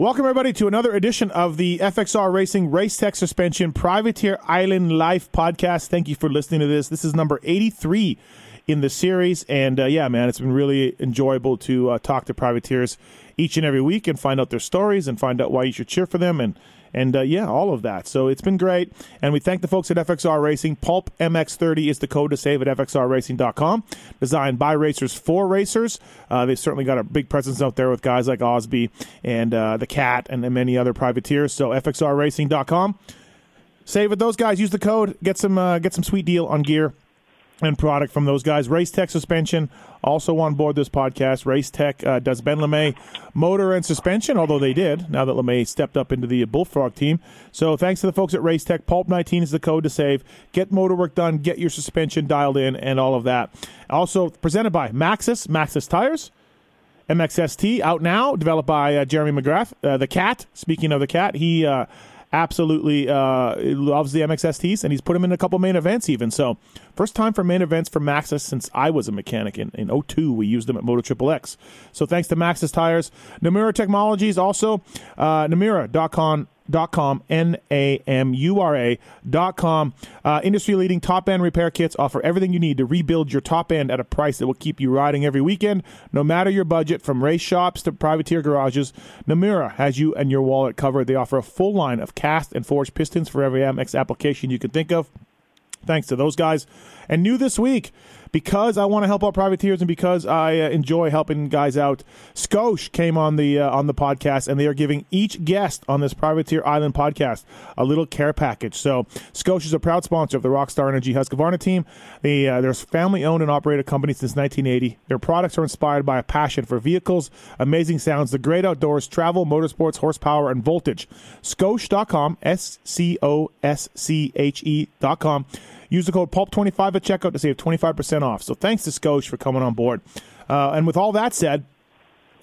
Welcome, everybody, to another edition of the FXR Racing Race Tech Suspension Privateer Island Life podcast. Thank you for listening to this. This is number 83 in the series. And uh, yeah, man, it's been really enjoyable to uh, talk to privateers each and every week and find out their stories and find out why you should cheer for them and and uh, yeah, all of that. So it's been great. And we thank the folks at FXR Racing. Pulp MX30 is the code to save at FXRRacing.com. Designed by racers for racers. Uh, they've certainly got a big presence out there with guys like Osby and uh, the Cat and, and many other privateers. So FXRRacing.com. Save with those guys. Use the code. Get some uh, get some sweet deal on gear and product from those guys. Race Tech Suspension also on board this podcast. Race Tech uh, does Ben LaMay motor and suspension, although they did now that LaMay stepped up into the Bullfrog team. So thanks to the folks at Race Tech. Pulp 19 is the code to save. Get motor work done, get your suspension dialed in, and all of that. Also presented by Maxxis, Maxxis Tires. MXST out now, developed by uh, Jeremy McGrath, uh, the cat. Speaking of the cat, he uh, absolutely uh, loves the MXSTs, and he's put them in a couple main events even. So, first time for main events for Maxxis since I was a mechanic in, in 02. We used them at Moto Triple X. So, thanks to Maxxis Tires. Namura Technologies also, uh, Namura.com dot com n a m u r a dot com. Uh, industry leading top end repair kits offer everything you need to rebuild your top end at a price that will keep you riding every weekend, no matter your budget. From race shops to privateer garages, Namura has you and your wallet covered. They offer a full line of cast and forged pistons for every MX application you can think of. Thanks to those guys. And new this week, because I want to help out privateers and because I uh, enjoy helping guys out, Scosche came on the uh, on the podcast, and they are giving each guest on this Privateer Island podcast a little care package. So Scosche is a proud sponsor of the Rockstar Energy Husqvarna team. They, uh, they're a family owned and operated company since 1980. Their products are inspired by a passion for vehicles, amazing sounds, the great outdoors, travel, motorsports, horsepower, and voltage. Scosche.com, S C O S C H E.com. Use the code PULP25 at checkout to save 25% off. So thanks to Scosche for coming on board. Uh, and with all that said,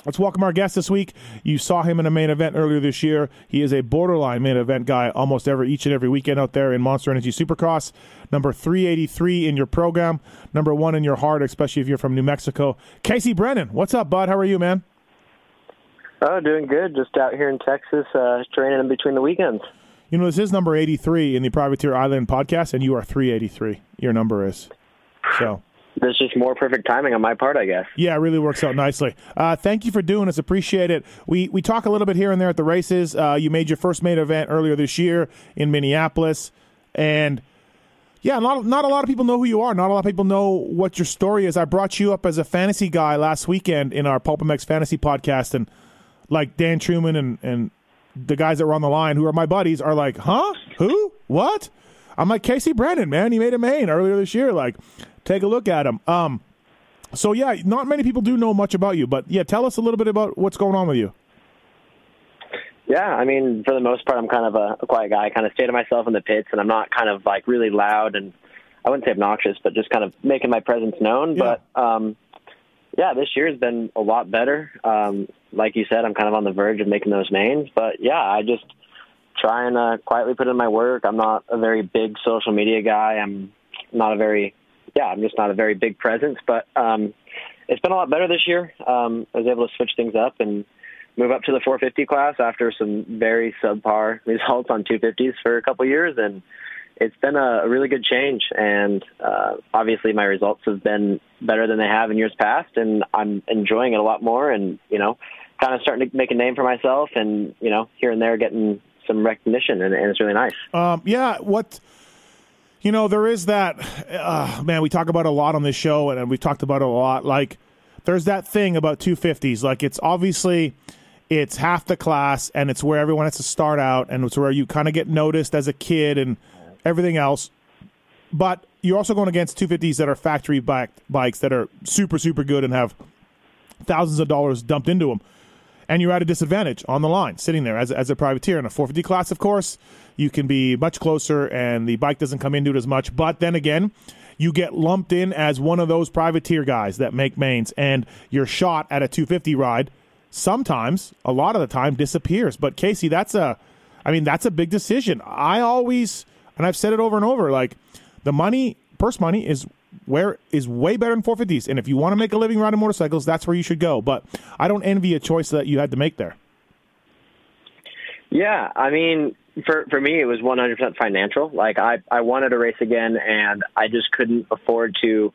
Let's welcome our guest this week. You saw him in a main event earlier this year. He is a borderline main event guy almost every each and every weekend out there in Monster Energy Supercross. Number 383 in your program, number one in your heart, especially if you're from New Mexico. Casey Brennan, what's up, bud? How are you, man? Oh, doing good. Just out here in Texas, uh, training in between the weekends. You know, this is number 83 in the Privateer Island podcast, and you are 383. Your number is. So. There's just more perfect timing on my part, I guess. Yeah, it really works out nicely. Uh, thank you for doing this. Appreciate it. We we talk a little bit here and there at the races. Uh, you made your first main event earlier this year in Minneapolis, and yeah, not not a lot of people know who you are. Not a lot of people know what your story is. I brought you up as a fantasy guy last weekend in our PulpMX fantasy podcast, and like Dan Truman and and the guys that were on the line, who are my buddies, are like, "Huh? Who? What?" I'm like, "Casey Brennan, man. He made a main earlier this year. Like, take a look at him." Um, so yeah, not many people do know much about you, but yeah, tell us a little bit about what's going on with you. Yeah, I mean, for the most part, I'm kind of a, a quiet guy. I kind of stay to myself in the pits, and I'm not kind of like really loud and I wouldn't say obnoxious, but just kind of making my presence known. Yeah. But um, yeah, this year has been a lot better. Um, like you said, I'm kind of on the verge of making those names, but yeah, I just try and uh, quietly put in my work. I'm not a very big social media guy. I'm not a very, yeah, I'm just not a very big presence, but um, it's been a lot better this year. Um, I was able to switch things up and move up to the 450 class after some very subpar results on 250s for a couple years, and it's been a, really good change. And uh, obviously, my results have been better than they have in years past, and I'm enjoying it a lot more. And you know, kind of starting to make a name for myself, and you know, here and there getting some recognition, and, and it's really nice. Um, yeah, what you know, there is that uh, man. We talk about a lot on this show, and we've talked about it a lot. Like, there's that thing about 250s. Like, it's obviously it's half the class, and it's where everyone has to start out, and it's where you kind of get noticed as a kid and everything else. But you're also going against 250s that are factory backed bikes that are super, super good and have thousands of dollars dumped into them. And you're at a disadvantage on the line, sitting there as, as a privateer. In a 450 class, of course, you can be much closer and the bike doesn't come into it as much. But then again, you get lumped in as one of those privateer guys that make mains, and your shot at a 250 ride sometimes, a lot of the time, disappears. But Casey, that's a, I mean, that's a big decision. I always, and I've said it over and over, like the money, purse money is where is way better than 450s. And if you want to make a living riding motorcycles, that's where you should go. But I don't envy a choice that you had to make there. Yeah, I mean, for for me, it was 100% financial. Like I I wanted to race again, and I just couldn't afford to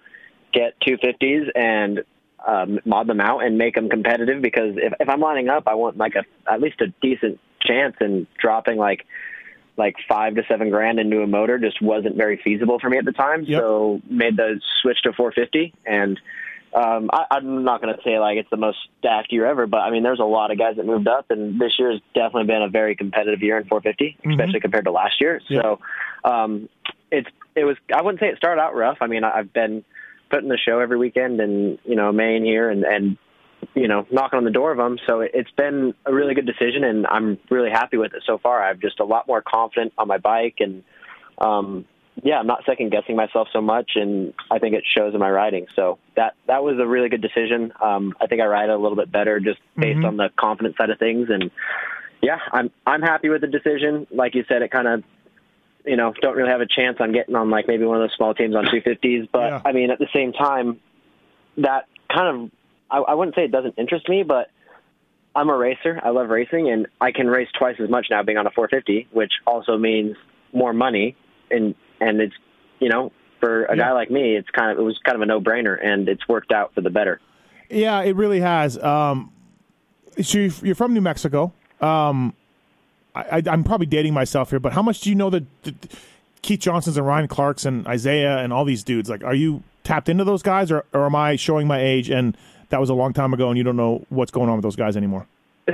get 250s and um, mod them out and make them competitive because if if I'm lining up, I want like a at least a decent chance, in dropping like like five to seven grand into a motor just wasn't very feasible for me at the time. Yep. So made the switch to 450 and. Um, I, I'm not going to say like it's the most stacked year ever, but I mean, there's a lot of guys that moved up, and this year has definitely been a very competitive year in 450, especially compared to last year. So, um, it's it was I wouldn't say it started out rough. I mean, I- I've been putting the show every weekend, and you know, main here, and and you know, knocking on the door of them. So it- it's been a really good decision, and I'm really happy with it so far. I'm just a lot more confident on my bike, and um, yeah, I'm not second guessing myself so much, and I think it shows in my riding. So that that was a really good decision. Um, I think I ride a little bit better just based Mhm. on the confidence side of things, and yeah, I'm I'm happy with the decision. Like you said, it kind of you know don't really have a chance on getting on like maybe one of those small teams on 250s, but Yeah. I mean at the same time, that kind of I, I wouldn't say it doesn't interest me, but I'm a racer. I love racing, and I can race twice as much now being on a 450, which also means more money. And and it's you know for a Yeah. guy like me, it's kind of it was kind of a no brainer, and it's worked out for the better. Yeah, it really has. Um, so you're, from New Mexico. Um, I, I, I'm probably dating myself here, but how much do you know that that Keith Johnsons and Ryan Clarks and Isaiah and all these dudes? Like, are you tapped into those guys, or, or am I showing my age and that was a long time ago, and you don't know what's going on with those guys anymore?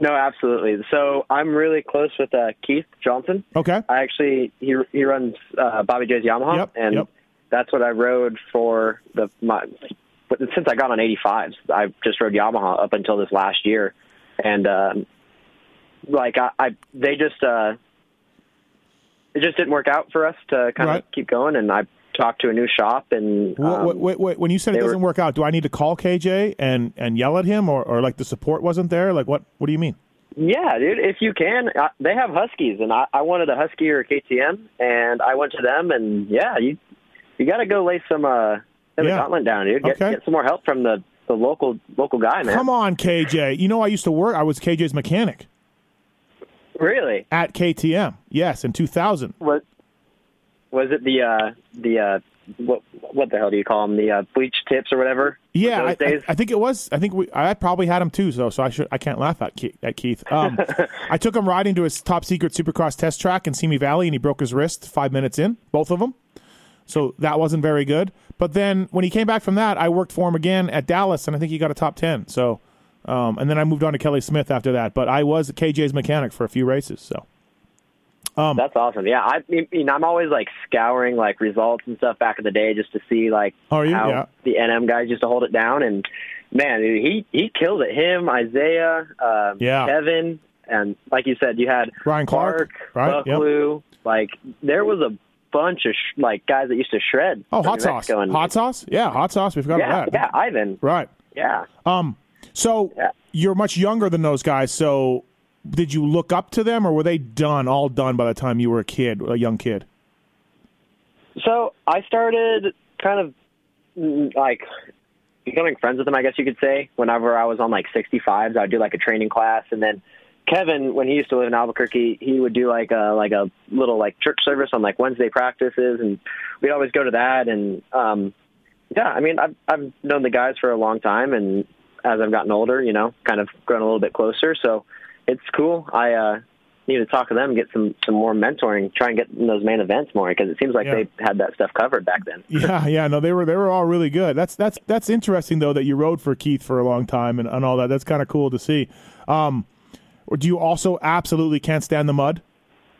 No, absolutely. So I'm really close with uh, Keith Johnson. Okay. I actually he he runs uh, Bobby Joe's Yamaha, Yep, and yep. that's what I rode for the my. Since I got on 85s, I just rode Yamaha up until this last year, and um, like I, I they just uh, it just didn't work out for us to kind Right. of keep going, and I talked to a new shop, and um, wait, wait, wait, when you said it doesn't work out, do I need to call KJ and, and yell at him, or, or like the support wasn't there? Like, what what do you mean? Yeah, dude. If you can, uh, they have Huskies, and I, I wanted a Husky or a KTM, and I went to them, and yeah, you you got to go lay some uh Yeah. gauntlet down, dude. Get, Okay. get some more help from the the local local guy, man. Come on, KJ. You know I used to work. I was KJ's mechanic Really? at KTM. Yes, in 2000. Was was it the uh the uh what what the hell do you call them? The uh, bleach tips or whatever? Yeah, I. I, I think it was. I think we. I probably had him too. So, so I should. I can't laugh at Keith. At Keith. Um, I took him riding to his top secret Supercross test track in Simi Valley, and he broke his wrist five minutes in, both of them. So that wasn't very good. But then when he came back from that, I worked for him again at Dallas, and I think he got a top ten. So, um, and then I moved on to Kelly Smith after that. But I was KJ's mechanic for a few races. So That's awesome. Yeah, I mean I'm always like scouring like results and stuff back in the day just to see like Oh, how Yeah. the NM guys used to hold it down and man, he he killed it. Him, Isaiah, um, Yeah. Kevin, and like you said, you had Ryan Clark, right? Yep. Bucklew. Like there was a bunch of sh- like guys that used to shred. oh, hot sauce, and- hot sauce. Yeah, hot sauce. We forgot Yeah, about yeah. Ivan. Right. Yeah. Um, so Yeah. you're much younger than those guys. So did you look up to them, or were they done, all done by the time you were a kid, a young kid? So I started kind of like becoming friends with them, I guess you could say. Whenever I was on like 65s, I'd do like a training class, and then Kevin, when he used to live in Albuquerque, he would do like a like a little like church service on like Wednesday practices, and we'd always go to that. And um, yeah, I mean, I've I've known the guys for a long time, and as I've gotten older, you know, kind of grown a little bit closer. So it's cool. I uh, need to talk to them, get some some more mentoring, try and get in those main events more because it seems like Yeah. they had that stuff covered back then. Yeah, yeah, no, they were they were all really good. That's that's that's interesting though that you rode for Keith for a long time and, and all that. That's kind of cool to see. Um, or do you also absolutely can't stand the mud,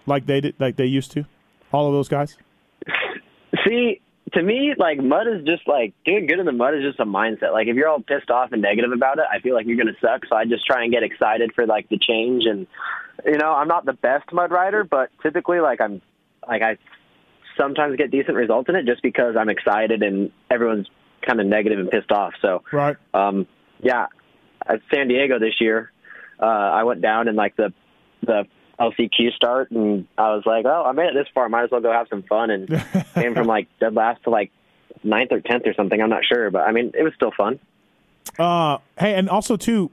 like they did, like they used to, all of those guys? See, to me, like mud is just like doing good in the mud is just a mindset. Like if you're all pissed off and negative about it, I feel like you're gonna suck. So I just try and get excited for like the change. And you know, I'm not the best mud rider, but typically, like I'm, like I sometimes get decent results in it just because I'm excited and everyone's kind of negative and pissed off. So Right. um, yeah, at San Diego this year, uh, I went down in like the the LCQ start, and I was like, oh, I made it this far. Might as well go have some fun. And came from like dead last to like ninth or tenth or something. I'm not sure, but I mean, it was still fun. Uh, hey, and also too,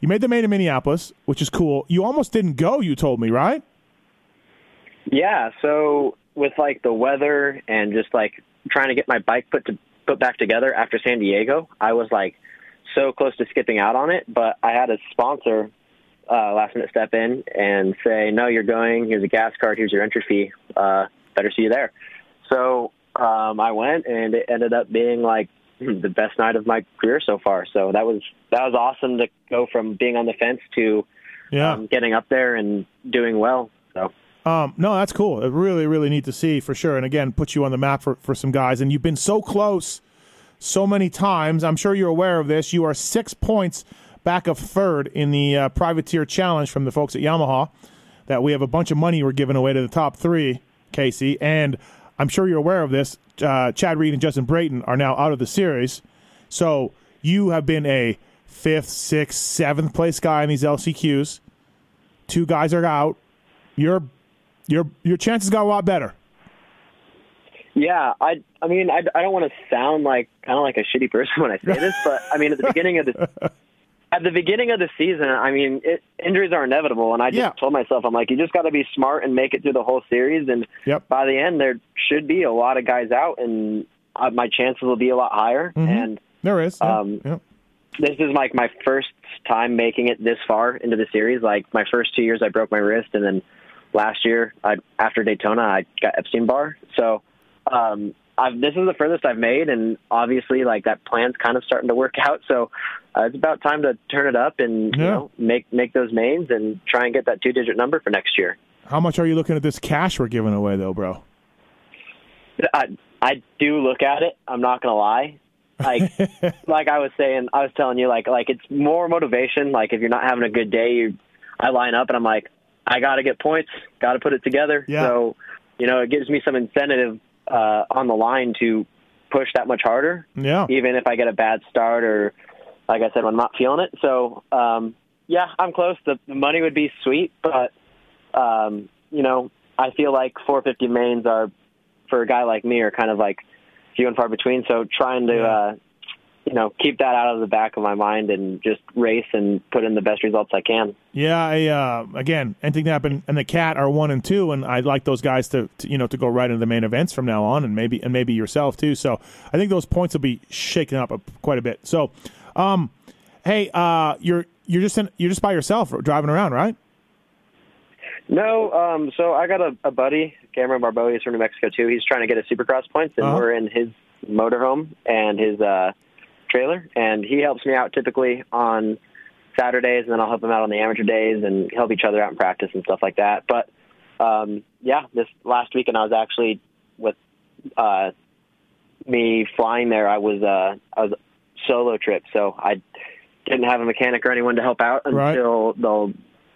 you made the main in Minneapolis, which is cool. You almost didn't go. You told me, right? Yeah. So with like the weather and just like trying to get my bike put to put back together after San Diego, I was like so close to skipping out on it. But I had a sponsor uh, last minute step in and say, "No, you're going. Here's a gas card. Here's your entry fee. Uh, better see you there." So um, I went, and it ended up being like the best night of my career so far. So that was that was awesome to go from being on the fence to Yeah. um, getting up there and doing well. So Um, no, that's cool. It really, really neat to see for sure. And again, puts you on the map for, for some guys. And you've been so close so many times. I'm sure you're aware of this. You are six points back of third in the uh, privateer challenge from the folks at Yamaha. That we have a bunch of money we're giving away to the top three, Casey. And I'm sure you're aware of this. Uh, Chad Reed and Justin Brayton are now out of the series. So you have been a fifth, sixth, seventh place guy in these LCQs. Two guys are out. You're your your chances got a lot better. Yeah, I I mean I, I don't want to sound like kind of like a shitty person when I say this, but I mean at the beginning of the at the beginning of the season, I mean it, injuries are inevitable, and I just Yeah. told myself I'm like you just got to be smart and make it through the whole series, and Yep. by the end there should be a lot of guys out, and uh, my chances will be a lot higher. And There is. Yeah. Um, Yep. this is like my first time making it this far into the series. Like my first two years, I broke my wrist, and then last year, I, after Daytona, I got Epstein Barr. So um, I've, this is the furthest I've made, and obviously, like that plan's kind of starting to work out. So uh, it's about time to turn it up and you know make make those mains and try and get that two digit number for next year. How much are you looking at this cash we're giving away though, bro? I I do look at it. I'm not gonna lie. Like like I was saying, I was telling you, like like it's more motivation. Like if you're not having a good day, you I line up and I'm like, I got to get points, got to put it together. Yeah. So you know, it gives me some incentive uh, on the line to push that much harder, Yeah. even if I get a bad start or like I said, when I'm not feeling it. So um, yeah, I'm close. The, the money would be sweet, but um, you know, I feel like 450 mains are for a guy like me are kind of like few and far between. So trying to, Yeah. uh, you know, keep that out of the back of my mind and just race and put in the best results I can. Yeah, I, uh, again, Enticknap and, and the Cat are one and two, and I'd like those guys to, to you know to go right into the main events from now on, and maybe and maybe yourself too. So I think those points will be shaken up quite a bit. So, um, hey, uh, you're you're just in, you're just by yourself driving around, right? No, um, so I got a, a buddy, Cameron Barbeau. He's from New Mexico too. He's trying to get his Supercross points, and Uh-huh. we're in his motorhome and his uh, trailer. And he helps me out typically on Saturdays, and then I'll help him out on the amateur days, and help each other out in practice and stuff like that. But um, yeah, this last weekend I was actually with uh, me flying there. I was uh, I was solo trip, so I didn't have a mechanic or anyone to help out Right. until the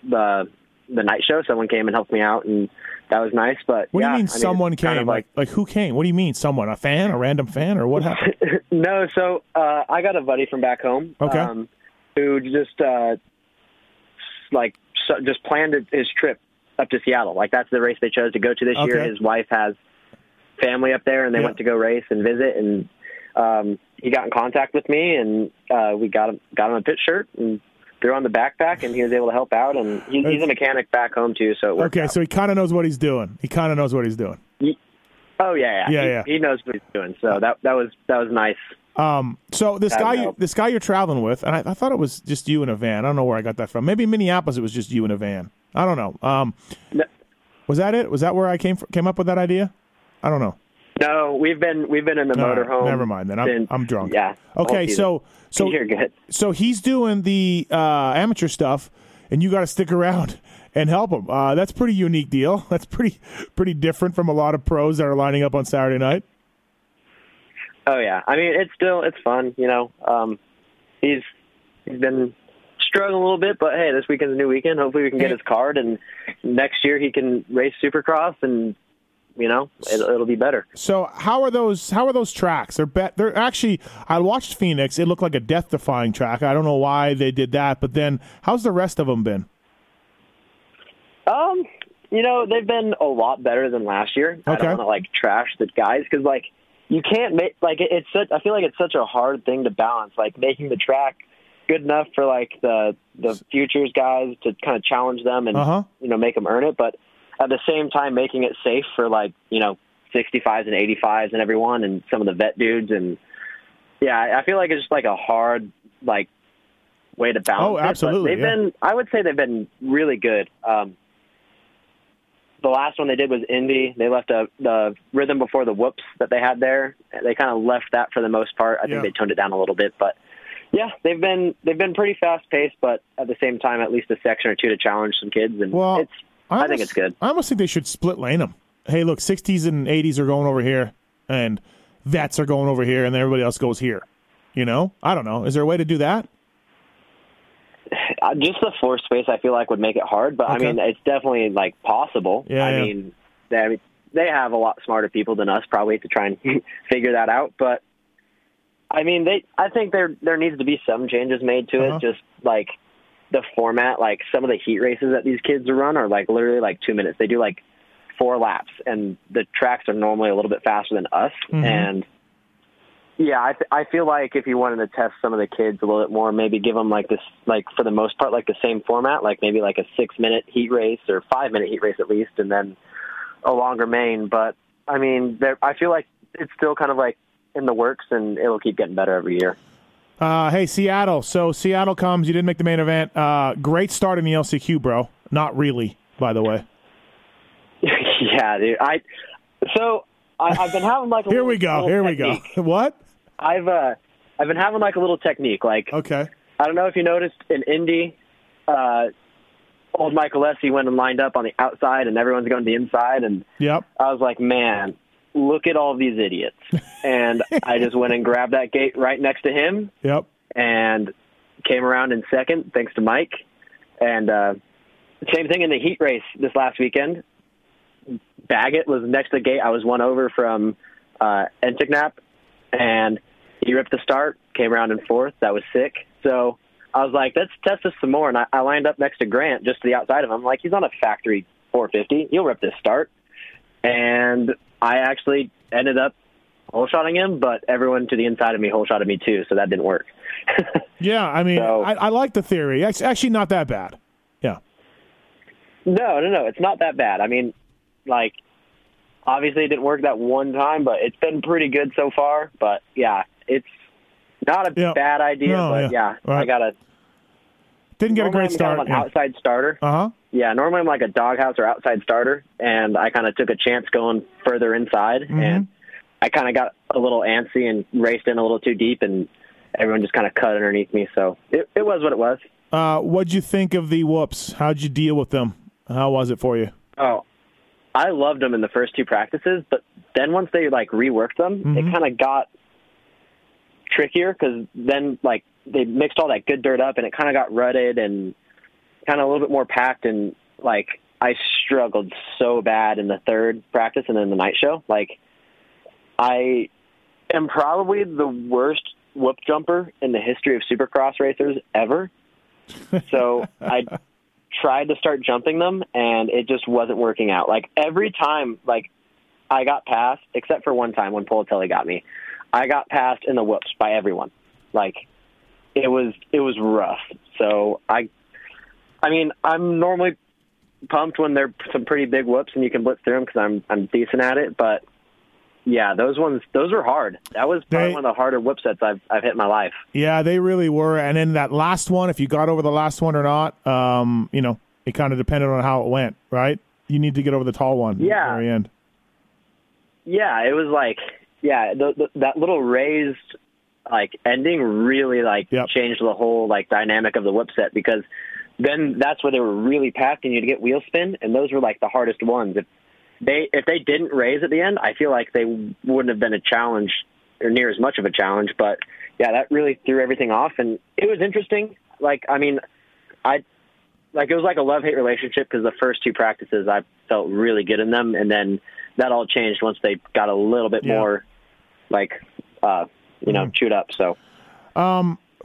the the night show. Someone came and helped me out, and that was nice. But What yeah, do you mean I someone kind came? of like, like who came? What do you mean someone? A fan? A random fan? Or what happened? no, so uh, I got a buddy from back home. Okay. Um, who just uh, like so, just planned his trip up to Seattle. Like that's the race they chose to go to this year. His wife has family up there, and they Yeah. went to go race and visit. And um, he got in contact with me, and uh, we got him got him a pit shirt and threw on the backpack, and he was able to help out. And he, he's a mechanic back home too, so it worked okay, out. so he kind of knows what he's doing. He kind of knows what he's doing. oh yeah, yeah, Yeah, he, yeah. he knows what he's doing. So that that was that was nice. Um, so this guy, helped. this guy you're traveling with, and I, I thought it was just you in a van. I don't know where I got that from. Maybe Minneapolis it was just you in a van. I don't know. Um, No. was that it? Was that where I came fr- came up with that idea? I don't know. No, we've been we've been in the All right, motorhome. never mind then. I'm, since- I'm drunk. Yeah. Okay, so so you're good. so he's doing the uh, amateur stuff, and you got to stick around and help him. Uh, that's pretty unique deal. That's pretty pretty different from a lot of pros that are lining up on Saturday night. Oh yeah, I mean it's still it's fun. You know, um, he's he's been struggling a little bit, but hey, this weekend's a new weekend. Hopefully, we can get his card, and next year he can race Supercross, and you know it, it'll be better. So how are those? How are those tracks? They're be- they're actually. I watched Phoenix. It looked like a death defying track. I don't know why they did that, but then how's the rest of them been? Um, you know they've been a lot better than last year. I don't want to like trash the guys because like you can't make like it's such. I feel like it's such a hard thing to balance, like making the track good enough for like the the futures guys to kind of challenge them and Uh-huh. you know make them earn it, but at the same time making it safe for like you know 65s and 85s and everyone and some of the vet dudes and yeah, I feel like it's just like a hard like way to balance. Oh, it, absolutely, they've yeah. been I would say they've been really good. Um, the last one they did was Indy. They left a the rhythm before the whoops that they had there. They kind of left that for the most part. I think Yeah. they toned it down a little bit, but yeah, they've been they've been pretty fast paced, but at the same time, at least a section or two to challenge some kids, and Well, it's I, think it's good. I almost think they should split lane them. Hey, look, 60s and 80s are going over here, and vets are going over here, and then everybody else goes here. You know, I don't know. Is there a way to do that? Uh, just the floor space, I feel like would make it hard, but Okay. I mean, it's definitely like possible. Yeah, I yeah. mean, they, I mean, they have a lot smarter people than us probably to try and figure that out, but I mean, they. I think there there needs to be some changes made to Uh-huh. it. Just like the format, like some of the heat races that these kids run are like literally like two minutes. They do like four laps, and the tracks are normally a little bit faster than us. Mhm. And yeah, I th- I feel like if you wanted to test some of the kids a little bit more, maybe give them like this, like for the most part, like the same format, like maybe like a six minute heat race or five minute heat race at least, and then a longer main. But I mean, there, I feel like it's still kind of like in the works, and it'll keep getting better every year. Uh, hey, Seattle. So Seattle comes. You didn't make the main event. Uh, great start in the LCQ, bro. Not really, by the way. yeah, dude. I so I, I've been having like a Here little- we go. Here we go. technique. What? I've uh I've been having like a little technique. Like Okay. I don't know if you noticed in Indy, uh, old Mike Alessi went and lined up on the outside, and everyone's going to the inside, and Yep. I was like, man, look at all these idiots. and I just went and grabbed that gate right next to him Yep. and came around in second, thanks to Mike. And uh, same thing in the heat race this last weekend. Baggett was next to the gate. I was one over from uh, Enticknap, and he ripped the start, came around in fourth. That was sick. So I was like, let's test this some more. And I, I lined up next to Grant, just to the outside of him. I'm like, he's on a factory 450. He'll rip this start. And I actually ended up hole shotting him, but everyone to the inside of me hole shotted me too, so that didn't work. Yeah. I mean, So- I, I like the theory. It's actually not that bad. Yeah. No, no, no. It's not that bad. I mean, like, obviously it didn't work that one time, but it's been pretty good so far. But yeah, it's not a Yeah. bad idea. No, but yeah. yeah, I got a Didn't get a great start. Kind of an outside starter. Uh huh. Yeah, normally I'm like a doghouse or outside starter, and I kind of took a chance going further inside, Mm-hmm. and I kind of got a little antsy and raced in a little too deep, and everyone just kind of cut underneath me. So it, it was what it was. Uh, what'd you think of the whoops? How'd you deal with them? How was it for you? Oh, I loved them in the first two practices, but then once they like reworked them, it kind of got trickier because then like they mixed all that good dirt up and it kind of got rutted and kind of a little bit more packed and like I struggled so bad in the third practice and then the night show. Like I am probably the worst whoop jumper in the history of supercross racers ever. So I tried to start jumping them and it just wasn't working out. Like every time like I got passed, except for one time when Politelli got me, I got passed in the whoops by everyone. Like it was it was rough. So I I mean, I'm normally pumped when they're some pretty big whoops and you can blitz through them because I'm I'm decent at it. But yeah, those ones those were hard. That was probably They- one of the harder whoop sets I've I've hit in my life. Yeah, they really were. And then that last one, if you got over the last one or not, um, you know, it kind of depended on how it went, right? You need to get over the tall one. at the Yeah. very end. Yeah, it was like yeah, the, the, that little raised like ending really like Yep. changed the whole like dynamic of the whoop set because then that's where they were really packed and you'd get wheel spin and those were like the hardest ones. If they if they didn't raise at the end, I feel like they wouldn't have been a challenge or near as much of a challenge. But yeah, that really threw everything off and it was interesting. Like I mean, I like it was like a love hate relationship because the first two practices I felt really good in them, and then that all changed once they got a little bit Yeah. more like uh, you know Mhm. chewed up. So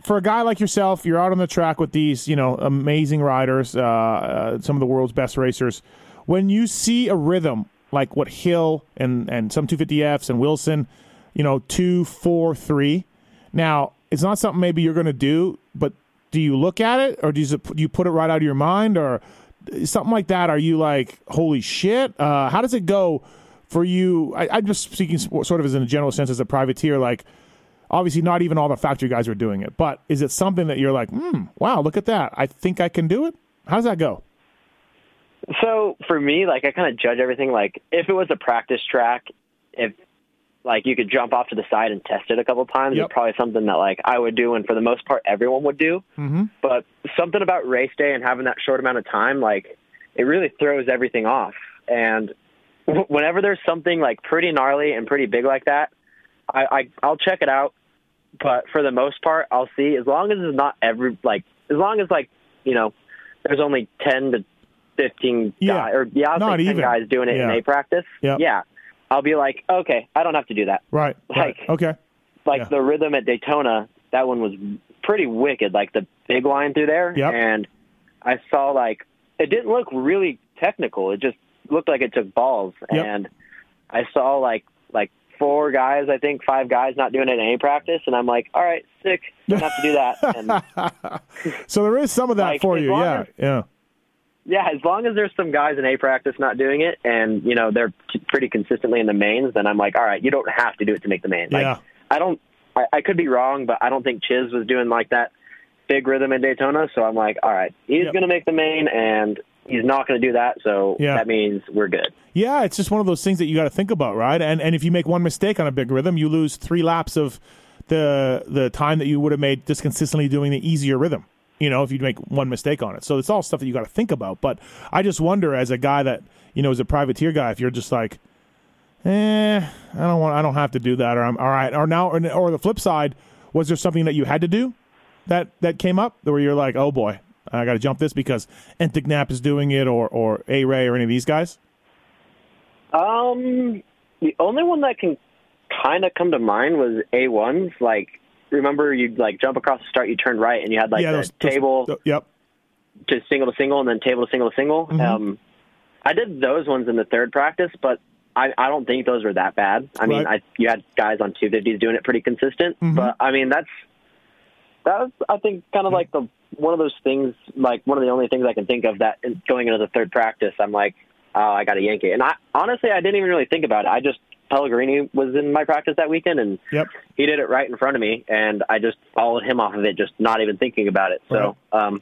for a guy like yourself, you're out on the track with these, you know, amazing riders, uh, uh, some of the world's best racers. When you see a rhythm like what Hill and and some 250Fs and Wilson, you know, two, four, three. Now it's not something maybe you're going to do, but do you look at it or do you, do you put it right out of your mind or something like that? Are you like, holy shit? Uh, how does it go for you? I, I'm just speaking sort of as in a general sense as a privateer, like obviously not even all the factory guys are doing it, but is it something that you're like, hmm, wow, look at that. I think I can do it. How does that go? So for me, like I kind of judge everything. Like if it was a practice track, if like you could jump off to the side and test it a couple times, Yep. it's probably something that like I would do, and for the most part, everyone would do. Mm-hmm. But something about race day and having that short amount of time, like it really throws everything off. And w- whenever there's something like pretty gnarly and pretty big like that, I, I I'll check it out. But for the most part, I'll see as long as it's not every like as long as like you know there's only ten to fifteen Yeah. guys or yeah I'll Not say ten even. guys doing it Yeah. in a practice. Yep. Yeah, I'll be like, okay, I don't have to do that. Right. right. Like- Okay. Like Yeah. the rhythm at Daytona, that one was pretty wicked. Like the big line through there, Yep. and I saw like it didn't look really technical. It just looked like it took balls, Yep. and I saw like like four guys, I think five guys, not doing it in any practice, and I'm like, all right, sick, don't have to do that. And so there is some of that Like, for you. Yeah. as- Yeah. yeah, as long as there's some guys in a practice not doing it, and you know they're t- pretty consistently in the mains, then I'm like, all right, you don't have to do it to make the main. Like, Yeah. I don't. I, I could be wrong, but I don't think Chiz was doing like that big rhythm in Daytona. So I'm like, all right, he's Yep. going to make the main, and he's not going to do that. So Yeah. that means we're good. Yeah, it's just one of those things that you got to think about, right? And and if you make one mistake on a big rhythm, you lose three laps of the the time that you would have made just consistently doing the easier rhythm. You know, if you make one mistake on it, so it's all stuff that you got to think about. But I just wonder, as a guy that you know is a privateer guy, if you're just like, eh, I don't want, I don't have to do that, or I'm all right, or now, or, or the flip side, was there something that you had to do that that came up where you're like, oh boy, I got to jump this because Enticknap is doing it, or or A Ray or any of these guys? Um, the only one that can kind of come to mind was A ones. Like, remember you'd like jump across the start, you turned right, and you had like yeah, the those, those- table. th- yep. to single to single and then table to single to single. Mhm. Um, I did those ones in the third practice, but I, I don't think those were that bad. I mean, I you had guys on 250s doing it pretty consistent, Mhm. but I mean that's that was I think kind of like the one of those things like one of the only things I can think of that going into the third practice I'm like oh I got to yank it and I honestly I didn't even really think about it I just Pellegrini was in my practice that weekend and Yep. he did it right in front of me and I just followed him off of it just not even thinking about it so um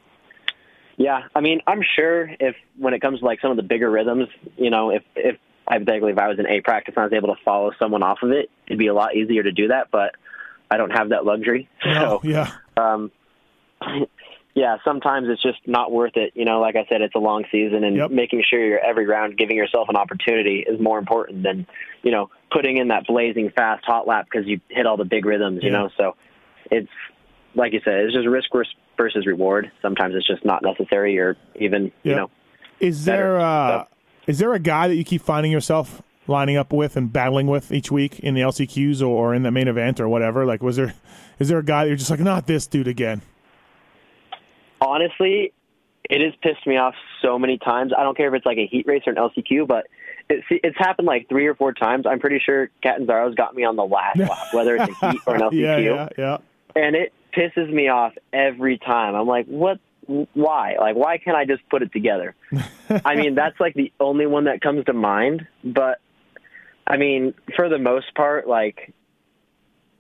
yeah, I mean, I'm sure if when it comes to like some of the bigger rhythms, you know, if if hypothetically if I was in a practice and I was able to follow someone off of it, it'd be a lot easier to do that. But I don't have that luxury, No, so yeah. um, yeah, sometimes it's just not worth it. You know, like I said, it's a long season, and Yep. making sure you're every round giving yourself an opportunity is more important than you know putting in that blazing fast hot lap because you hit all the big rhythms. You know, so it's like you said, it's just risk versus reward. Sometimes it's just not necessary, or even you know. Is there uh, So- is there a guy that you keep finding yourself lining up with and battling with each week in the LCQs or, or in the main event or whatever? Like, was there is there a guy that you're just like, not this dude again? Honestly, it has pissed me off so many times. I don't care if it's like a heat race or an LCQ, but it's it's happened like three or four times. I'm pretty sure Catanzaro's got me on the last lap, whether it's a heat or an LCQ, yeah, yeah, yeah. and it pisses me off every time. I'm like, what? Why? Like, why can't I just put it together? I mean, that's like the only one that comes to mind. But I mean, for the most part, like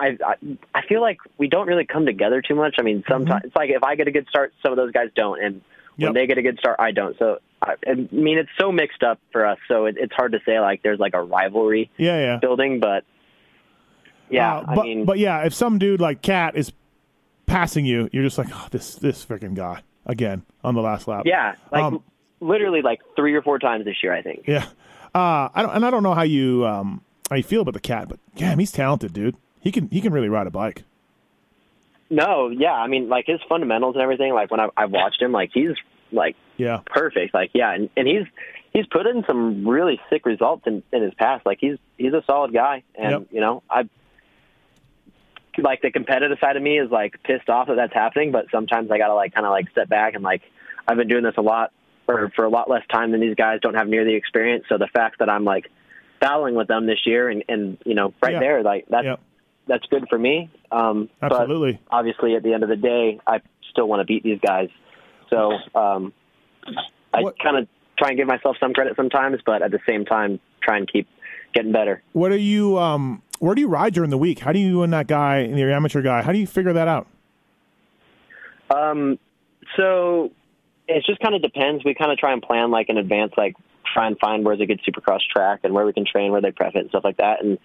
I, I I feel like we don't really come together too much. I mean, sometimes it's like if I get a good start, some of those guys don't, and Yep. when they get a good start, I don't. So I, I mean, it's so mixed up for us. So it, it's hard to say like there's like a rivalry Yeah, yeah. building, but yeah, Uh, I but mean, but yeah, if some dude like Cat is passing you, you're just like, oh, this this freaking guy again on the last lap. yeah, like Um, literally like three or four times this year, I think. yeah. Uh, I don't and I don't know how you um how you feel about the Cat, but damn, he's talented, dude. He can he can really ride a bike. No, yeah, I mean, like his fundamentals and everything. Like when I, I watched him, like he's like Yeah. perfect. Like yeah, and, and he's he's put in some really sick results in, in his past. Like he's he's a solid guy, and Yep. you know I like the competitive side of me is like pissed off that that's happening, but sometimes I gotta like kind of like step back and like I've been doing this a lot or for a lot less time than these guys don't have near the experience. So the fact that I'm like battling with them this year and and you know right Yeah. there like that's Yep. That's good for me. Um, Absolutely. But obviously, at the end of the day, I still want to beat these guys. So um, I kind of try and give myself some credit sometimes, but at the same time, try and keep getting better. What are you? Um, where do you ride during the week? How do you and that guy, your amateur guy, how do you figure that out? Um, so it just kind of depends. We kind of try and plan like in advance, like try and find where's a good supercross track and where we can train, where they prep it and stuff like that. And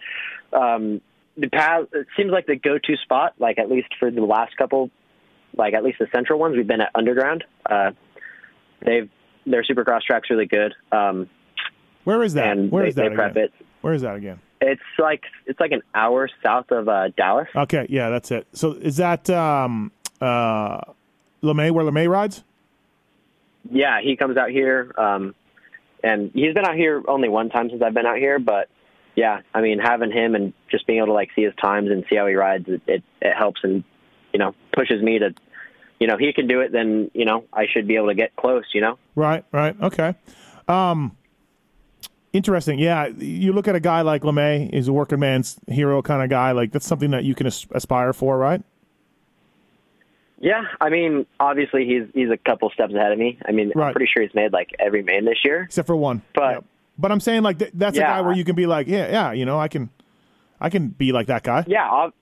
um, the path it seems like the go-to spot, like at least for the last couple, like at least the central ones, we've been at Underground. Uh, they've their supercross track's really good. Um, Where is that? Where they, is that again? it. Where is that again? It's like it's like an hour south of uh, Dallas. Okay, yeah, that's it. So is that um, uh, LaMay where LaMay rides? Yeah, he comes out here, um, and he's been out here only one time since I've been out here. But yeah, I mean, having him and just being able to like see his times and see how he rides, it it, it helps and you know pushes me to, you know, he can do it. Then you know I should be able to get close. You know. Right, right, okay. Um, interesting. Yeah, you look at a guy like LaMay, he's a working man's hero kind of guy. Like that's something that you can aspire for, right? Yeah, I mean, obviously he's he's a couple steps ahead of me. I mean, Right. I'm pretty sure he's made like every main this year. Except for one. But- Yep. But I'm saying like th- that's a guy where you can be like, yeah, yeah, you know, I can, I can be like that guy. Yeah, ob-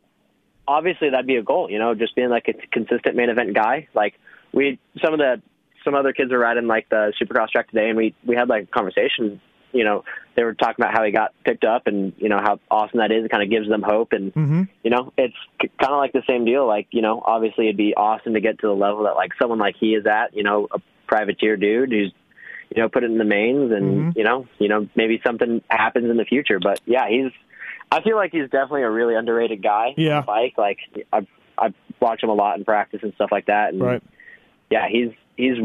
obviously that'd be a goal. You know, just being like a consistent main event guy. Like we, some of the some other kids were riding like the Supercross track today, and we we had like a conversation. You know, they were talking about how he got picked up, and you know how awesome that is. It kind of gives them hope, and Mm-hmm. you know, it's c- kind of like the same deal. Like you know, obviously it'd be awesome to get to the level that like someone like he is at. You know, a privateer dude who's you know put it in the mains, and Mhm. you know, you know maybe something happens in the future. But yeah, he's. I feel like he's definitely a really underrated guy. Yeah. bike. Like I've I've watched him a lot in practice and stuff like that. And Right. yeah, he's he's.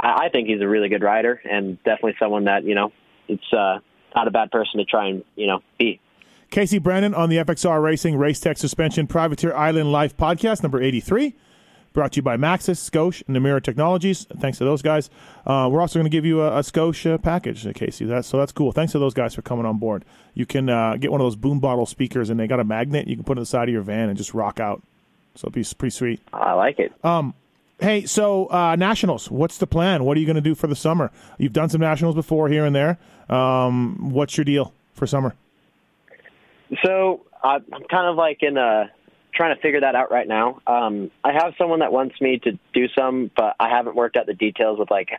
I I think he's a really good rider and definitely someone that you know it's uh, not a bad person to try and you know be. Casey Brennan on the FXR Racing Race Tech Suspension Privateer Island Life podcast, number 83. Brought to you by Maxxis, Scosche, and Namura Technologies. Thanks to those guys. Uh, we're also going to give you a, a Scosche package, uh, Casey. That's, so that's cool. Thanks to those guys for coming on board. You can uh, get one of those boom bottle speakers, and they got a magnet you can put on the side of your van and just rock out. So it'll be pretty sweet. I like it. Hey, so uh, nationals. What's the plan? What are you going to do for the summer? You've done some nationals before here and there. Um, what's your deal for summer? So I'm kind of like in a trying to figure that out right now. Um, I have someone that wants me to do some, but I haven't worked out the details with like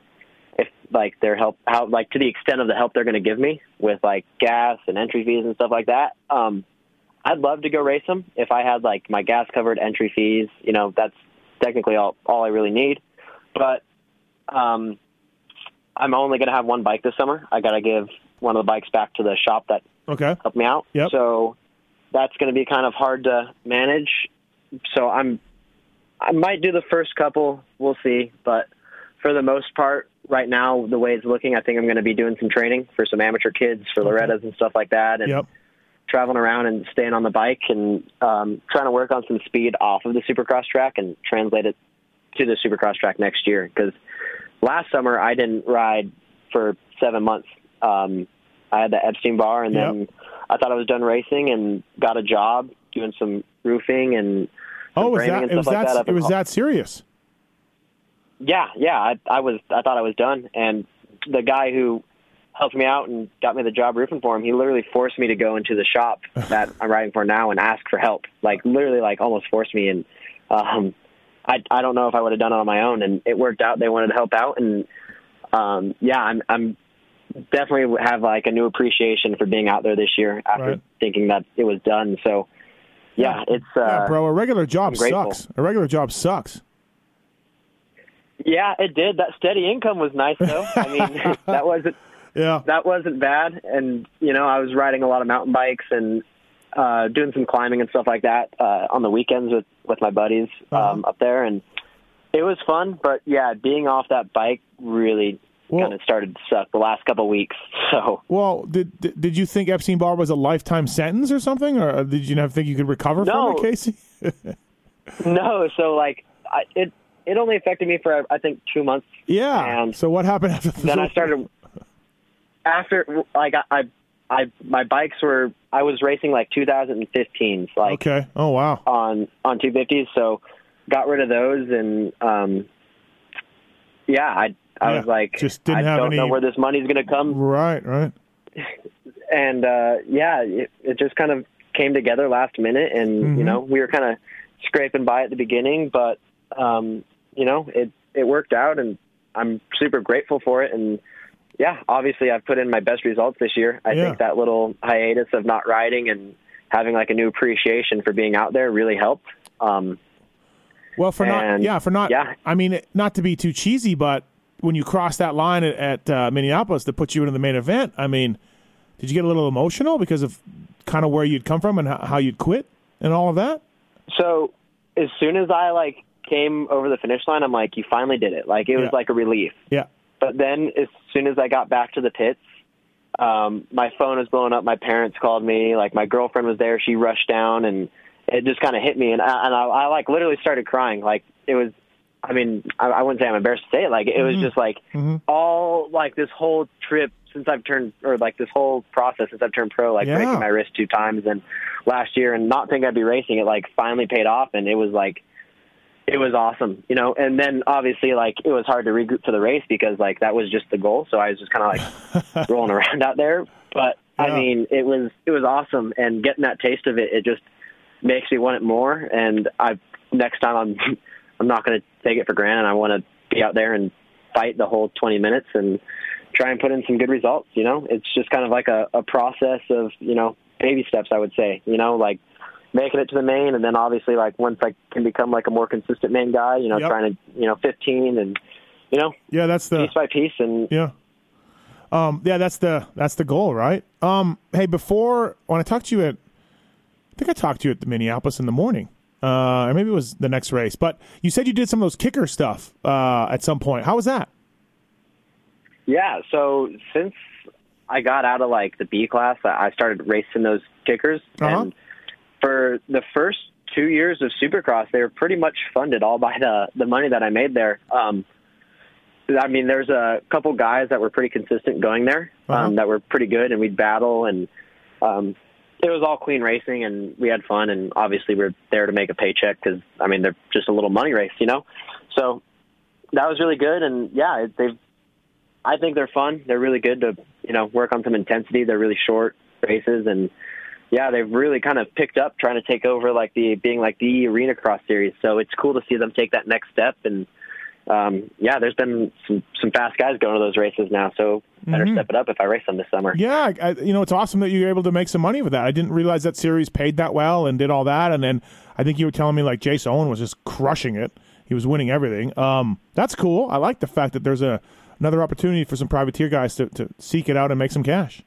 if like their help, how like to the extent of the help they're going to give me with like gas and entry fees and stuff like that. Um, I'd love to go race them if I had like my gas covered, entry fees. You know, that's technically all all I really need. But um, I'm only going to have one bike this summer. I got to give one of the bikes back to the shop that Okay. help me out. Yep. So that's going to be kind of hard to manage. So I'm I might do the first couple. We'll see, but for the most part, right now the way it's looking, I think I'm going to be doing some training for some amateur kids for Loretta's and stuff like that, and Yep. traveling around and staying on the bike and um, trying to work on some speed off of the Supercross track and translate it to the Supercross track next year. Because last summer I didn't ride for seven months. Um, I had the Epstein Barr, and then I thought I was done racing and got a job doing some roofing and some Oh, was that? and It was like that? that. it was that serious? yeah, yeah. I, I was. I thought I was done, and the guy who helped me out and got me the job roofing for him, he literally forced me to go into the shop that I'm riding for now and ask for help. Like literally, like almost forced me. And um, I I don't know if I would have done it on my own. And it worked out. They wanted to help out, and um, yeah, I'm I'm definitely have like a new appreciation for being out there this year after Right. thinking that it was done. So yeah, it's uh, yeah, bro. A regular job sucks. A regular job sucks. yeah, it did. That steady income was nice though. I mean, that wasn't Yeah. that wasn't bad. And you know, I was riding a lot of mountain bikes and uh, doing some climbing and stuff like that uh, on the weekends with with my buddies um, Uh-huh. up there, and it was fun. But yeah, being off that bike really Well- kind of started to suck the last couple of weeks. So Well, did did you think Epstein Barr was a lifetime sentence or something, or did you not think you could recover No. from it, Casey? no, so like I, it it only affected me for I think two months. yeah. And so what happened after? The, then I started after like I, I I my bikes were I was racing like 2015, like Okay. Oh wow. on on 250s. So got rid of those, and um, yeah, I I Yeah, was like, just didn't I have don't any- know where this money's going to come, Right, right. and uh, yeah, it, it just kind of came together last minute, and Mhm. you know, we were kind of scraping by at the beginning, but um, you know, it it worked out, and I'm super grateful for it, and yeah, obviously, I've put in my best results this year. I Yeah. think that little hiatus of not riding and having like a new appreciation for being out there really helped. Um, Well, for not yeah, for not yeah. I mean, not to be too cheesy, but when you cross that line at, at uh, Minneapolis to put you into the main event, I mean, did you get a little emotional because of kind of where you'd come from and how, how you'd quit and all of that? So as soon as I like came over the finish line, I'm like, you finally did it. Like it was Yeah. like a relief. Yeah. But then as soon as I got back to the pits, um, my phone was blowing up. My parents called me. Like my girlfriend was there. She rushed down and it just kind of hit me. And I, and I, I like literally started crying. Like it was, I mean, I, I wouldn't say I'm embarrassed to say it. Like it was just like Mhm. all like this whole trip since I've turned, or like this whole process since I've turned pro, like Yeah. breaking my wrist two times and last year and not think I'd be racing it, like finally paid off. And it was like, it was awesome, you know. And then obviously, like it was hard to regroup for the race because like that was just the goal. So I was just kind of like rolling around out there. But Yeah. I mean, it was it was awesome, and getting that taste of it, it just makes me want it more. And I next time I'm I'm not going to take it for granted. I want to be out there and fight the whole 20 minutes and try and put in some good results. You know, it's just kind of like a, a process of you know baby steps. I would say, you know, like making it to the main, and then obviously like once I can become like a more consistent main guy, you know, Yep. trying to you know 15 and you know Yeah, that's the piece by piece and yeah. Um, yeah, that's the that's the goal, right? Um, hey, before when I talked to you at, I think I talked to you at the Minneapolis in the morning, uh, or maybe it was the next race. But you said you did some of those kicker stuff uh, at some point. How was that? Yeah, so since I got out of like the B class, I started racing those kickers, Uh-huh. and for the first two years of Supercross, they were pretty much funded all by the the money that I made there. Um, I mean, there's a couple guys that were pretty consistent going there, Uh-huh. um, that were pretty good, and we'd battle, and um, it was all clean racing, and we had fun, and obviously we're there to make a paycheck because I mean they're just a little money race, you know. So that was really good, and yeah, they've I think they're fun. They're really good to you know work on some intensity. They're really short races, and yeah, they've really kind of picked up trying to take over like the being like the arena cross series. So it's cool to see them take that next step. And um, yeah, there's been some some fast guys going to those races now. So better Mhm. step it up if I race them this summer. Yeah, I, you know, it's awesome that you're able to make some money with that. I didn't realize that series paid that well and did all that. And then I think you were telling me like Jace Owen was just crushing it. He was winning everything. Um, that's cool. I like the fact that there's a another opportunity for some privateer guys to, to seek it out and make some cash.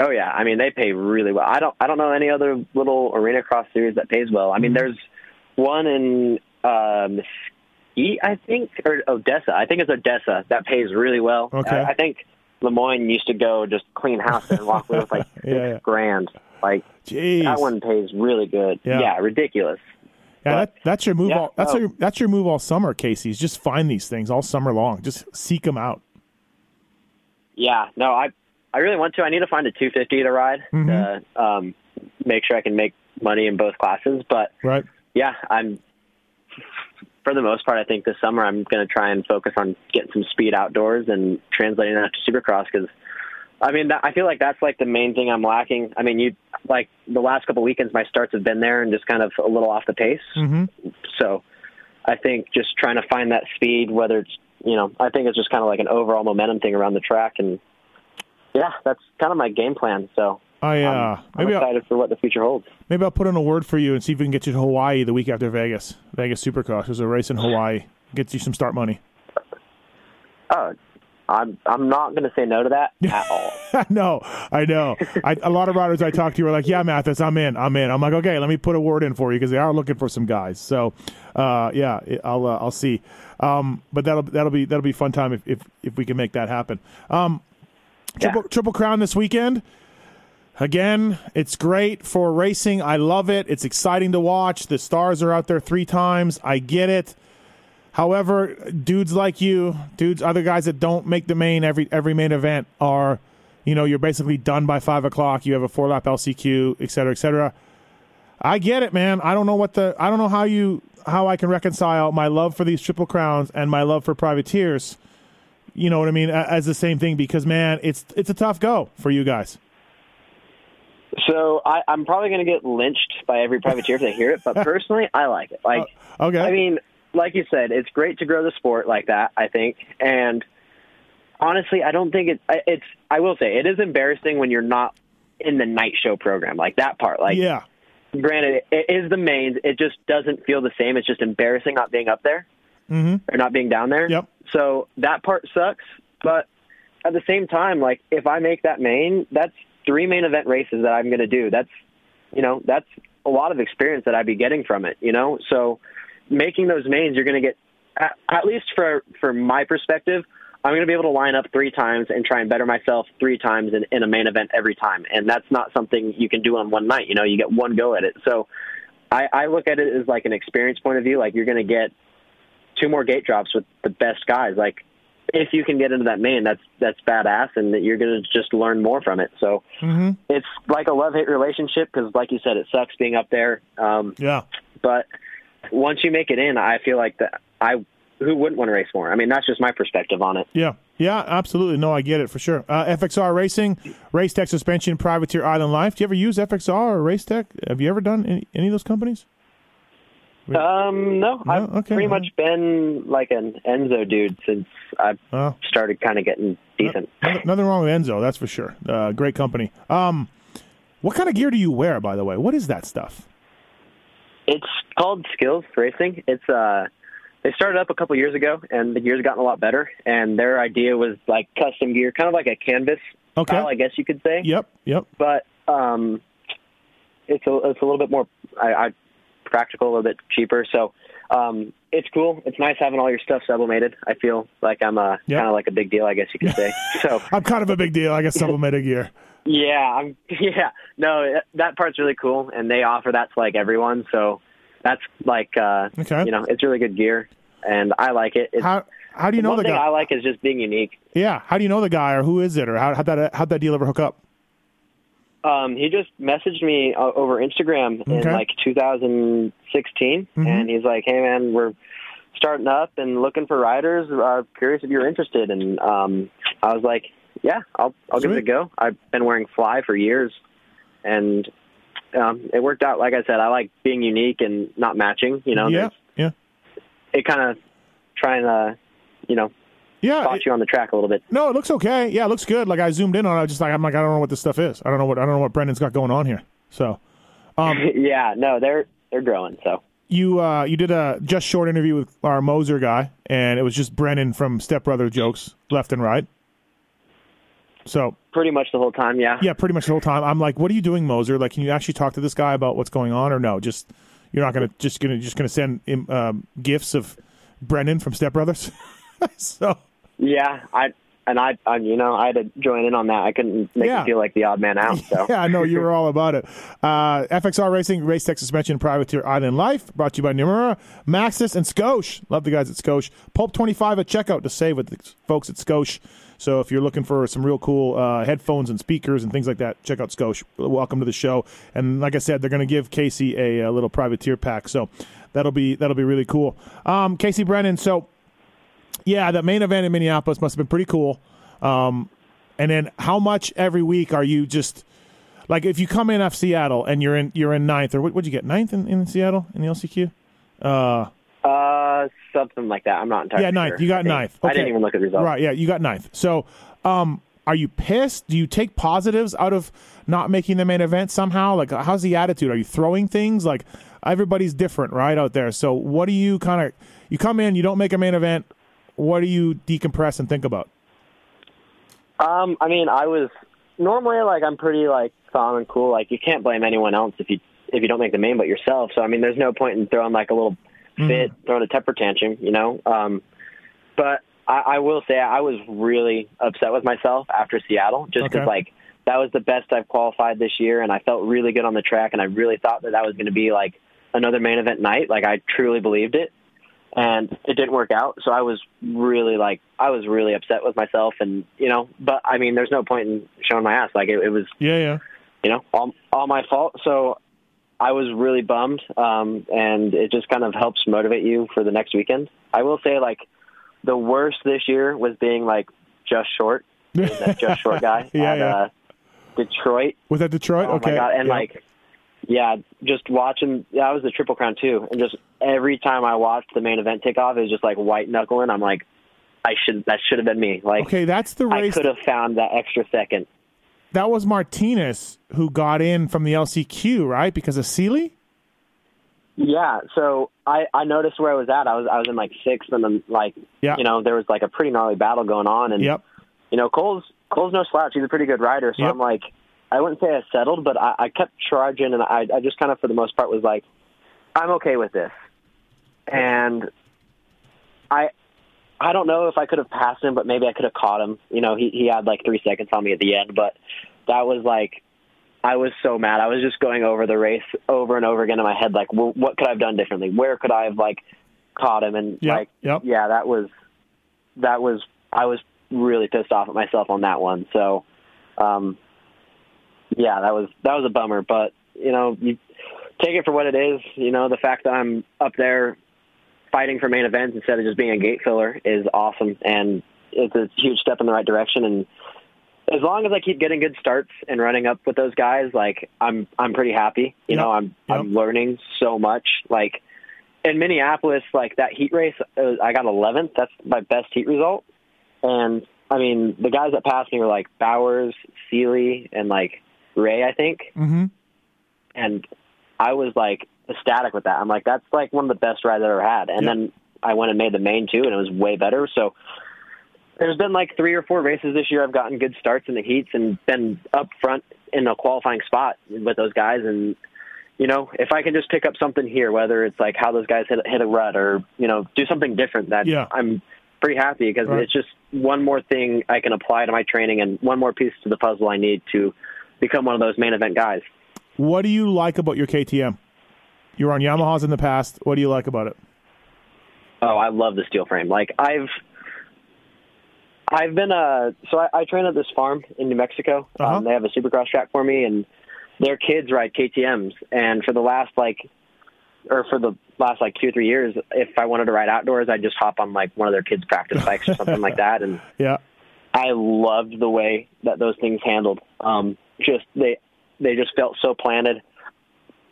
Oh yeah, I mean they pay really well. I don't I don't know any other little arena cross series that pays well. I mean Mm-hmm. there's one in uh, Mesquite, I think, or Odessa. I think it's Odessa that pays really well. Okay. I, I think LaMay used to go just clean house and walk away with like six Yeah, grand. Like Jeez. that one pays really good. Yeah. yeah ridiculous. Yeah, that, that's your move. Yeah, all, that's oh. your that's your move all summer, Casey. Is just find these things all summer long. Just seek them out. Yeah, no, I I really want to. I need to find a 250 to ride Mhm. to um, make sure I can make money in both classes. But Right. yeah, I'm for the most part. I think this summer I'm going to try and focus on getting some speed outdoors and translating that to Supercross because. I mean, I feel like that's like the main thing I'm lacking. I mean, you like the last couple weekends, my starts have been there and just kind of a little off the pace. hmm So I think just trying to find that speed, whether it's, you know, I think it's just kind of like an overall momentum thing around the track. And yeah, that's kind of my game plan. So I uh, I'm, I'm maybe I'll, excited for what the future holds. maybe I'll put in a word for you and see if we can get you to Hawaii the week after Vegas. Vegas Supercross. There's a race in Hawaii. Gets you some start money. Oh, I'm, I'm not going to say no to that at all. I know, I know. I, a lot of riders I talk to are like, "Yeah, Matthes, I'm in, I'm in." I'm like, "Okay, let me put a word in for you because they are looking for some guys." So, uh, yeah, I'll uh, I'll see. Um, but that'll that'll be that'll be a fun time if if, if we can make that happen. Um, triple Yeah. triple crown this weekend. Again, it's great for racing. I love it. It's exciting to watch. The stars are out there three times. I get it. However, dudes like you, dudes, other guys that don't make the main every every main event are, you know, you're basically done by five o'clock. You have a four lap LCQ, et cetera, et cetera. I get it, man. I don't know what the I don't know how you how I can reconcile my love for these triple crowns and my love for privateers. You know what I mean? As the same thing because man, it's it's a tough go for you guys. So I, I'm probably going to get lynched by every privateer if they hear it, but personally, I like it. Like, uh, okay. I mean, like you said, it's great to grow the sport like that. I think, and honestly, I don't think it, it's. I will say it is embarrassing when you're not in the night show program, like that part. Like, yeah. Granted, it is the mains. It just doesn't feel the same. It's just embarrassing not being up there mm-hmm. or not being down there. Yep. So that part sucks. But at the same time, like if I make that main, that's three main event races that I'm going to do. That's, you know, that's a lot of experience that I'd be getting from it, you know? So making those mains, you're going to get, at, least for, for my perspective, I'm going to be able to line up three times and try and better myself three times in, in a main event every time. And that's not something you can do on one night. You know, you get one go at it. So I, I look at it as like an experience point of view. Like you're going to get two more gate drops with the best guys. Like if you can get into that main, that's that's badass, and that you're going to just learn more from it. So mm-hmm. it's like a love hate relationship because, like you said, it sucks being up there. Um, yeah. But once you make it in, I feel like that I who wouldn't want to race more. I mean, that's just my perspective on it. Yeah. Yeah, absolutely. No, I get it for sure. Uh, FXR Racing, Race Tech Suspension, Privateer Island Life. Do you ever use FXR or Race Tech? Have you ever done any, any of those companies? Um, no, No? I've Okay. pretty much been like an Enzo dude since I started kind of getting decent. Nothing, nothing wrong with Enzo, that's for sure. Uh, great company. Um, what kind of gear do you wear, by the way? What is that stuff? It's called Skills Racing. It's uh, they started up a couple years ago, and the gear's gotten a lot better. And their idea was like custom gear, kind of like a canvas Okay. style, I guess you could say. Yep, yep. But um, it's a it's a little bit more I, I practical, a little bit cheaper. So um, it's cool. It's nice having all your stuff sublimated. I feel like I'm a Yep. kind of like a big deal, I guess you could say. so I'm kind of a big deal. I guess sublimated gear. yeah, I'm yeah. No, that part's really cool, and they offer that to like everyone. So that's like uh, Okay. you know, it's really good gear, and I like it. It's, How how do you know the guy? I like is just being unique. yeah, how do you know the guy, or who is it, or how how'd that how'd that deal ever hook up? Um, he just messaged me uh, over Instagram in Okay. like 2016, Mhm. and he's like, "Hey man, we're starting up and looking for riders. Uh, curious if you're interested." And um, I was like, "Yeah, I'll I'll give it a go." I've been wearing Fly for years, and um, it worked out. Like I said, I like being unique and not matching. You know, yeah, yeah, it kind of trying to, you know, yeah. spot it- you on the track a little bit. no, it looks okay. Yeah, it looks good. Like I zoomed in on it, I was just like I'm like I don't know what this stuff is. I don't know what I don't know what Brennan's got going on here. So, um, yeah, no, they're they're growing. So you uh, you did a just short interview with our Moser guy, and it was just Brennan from Step Brother jokes left and right. So pretty much the whole time, yeah. yeah, pretty much the whole time. I'm like, what are you doing, Moser? Like, can you actually talk to this guy about what's going on, or no? Just you're not gonna just gonna just gonna send him um, gifts of Brendan from Step Brothers. so Yeah, I and I, I, you know, I had to join in on that. I couldn't make Yeah. it feel like the odd man out. So yeah, I know you were all about it. Uh, FXR Racing, Race Tech Suspension, Privateer Island Life, brought to you by Namura, Maxxis, and Scosche. Love the guys at Scosche. Pulp 25 at checkout to save with the folks at Scosche. So if you're looking for some real cool uh, headphones and speakers and things like that, check out Scosche. Welcome to the show. And like I said, they're going to give Casey a, a little privateer pack. So that'll be that'll be really cool. Um, Casey Brennan. So yeah, that main event in Minneapolis must have been pretty cool. Um, and then how much every week are you just like if you come in off Seattle and you're in you're in ninth or what would you get ninth in, in Seattle in the LCQ? Uh, uh, something like that. I'm not entirely yeah, ninth. sure. You got think- ninth. I didn't even look at the results. Right, yeah, you got ninth. So, um, are you pissed? Do you take positives out of not making the main event somehow? Like, how's the attitude? Are you throwing things? Like, everybody's different, right, out there. So, what do you kind of you come in, you don't make a main event. What do you decompress and think about? Um, I mean, I was normally like I'm pretty like calm and cool. Like you can't blame anyone else if you if you don't make the main but yourself. So I mean, there's no point in throwing like a little fit, throwing a temper tantrum, you know. Um, but I, I will say I was really upset with myself after Seattle, just because Okay. like that was the best I've qualified this year, and I felt really good on the track, and I really thought that that was going to be like another main event night. Like I truly believed it, and it didn't work out. So I was really like I was really upset with myself, and you know. But I mean, there's no point in showing my ass. Like it, it was Yeah, yeah. you know all all my fault. So I was really bummed, um, and it just kind of helps motivate you for the next weekend. I will say, like, the worst this year was being like just short, that just short guy Yeah, at yeah. Uh, Detroit. Was that Detroit? Oh okay. my god! And Yeah. like, yeah, just watching. That was the Triple Crown too, and just every time I watched the main event take off, it was just like white knuckling. I'm like, I should. That should have been me. Like, okay, that's the race. I could have found that extra second. That was Martinez who got in from the LCQ, right? Because of Seely. Yeah, so I I noticed where I was at. I was I was in like sixth, and then like Yeah. you know there was like a pretty gnarly battle going on, and Yep. you know Cole's Cole's no slouch. He's a pretty good rider, so Yep. I'm like I wouldn't say I settled, but I, I kept charging, and I I just kind of for the most part was like I'm okay with this, and I. I don't know if I could have passed him, but maybe I could have caught him. You know, he he had like three seconds on me at the end, but that was like I was so mad. I was just going over the race over and over again in my head, like, well, what could I have done differently? Where could I have like caught him? And Yep, like, yep. yeah, that was that was I was really pissed off at myself on that one. So, um, yeah, that was that was a bummer. But you know, you take it for what it is. You know, the fact that I'm up there fighting for main events instead of just being a gate filler is awesome, and it's a huge step in the right direction. And as long as I keep getting good starts and running up with those guys, like I'm I'm pretty happy. You Yep. know, I'm Yep. I'm learning so much. Like in Minneapolis, like that heat race, uh, I got 11th. That's my best heat result. And I mean, the guys that passed me were like Bowers, Seely, and like Ray, I think. Mm-hmm. And I was like ecstatic with that. I'm like, that's like one of the best rides I've ever had. And Yep. then I went and made the main too, and it was way better. So there's been like three or four races this year. I've gotten good starts in the heats and been up front in a qualifying spot with those guys. And you know, if I can just pick up something here, whether it's like how those guys hit, hit a rut or you know do something different, that Yeah. I'm pretty happy because Right. it's just one more thing I can apply to my training and one more piece to the puzzle I need to become one of those main event guys. What do you like about your KTM? You were on Yamahas in the past. What do you like about it? Oh, I love the steel frame. Like I've I've been uh so I, I train at this farm in New Mexico. Uh-huh. Um, they have a supercross track for me and their kids ride KTMs and for the last like or for the last like two or three years, if I wanted to ride outdoors, I'd just hop on like one of their kids' practice bikes or something like that and Yeah. I loved the way that those things handled. Um, just they they just felt so planted,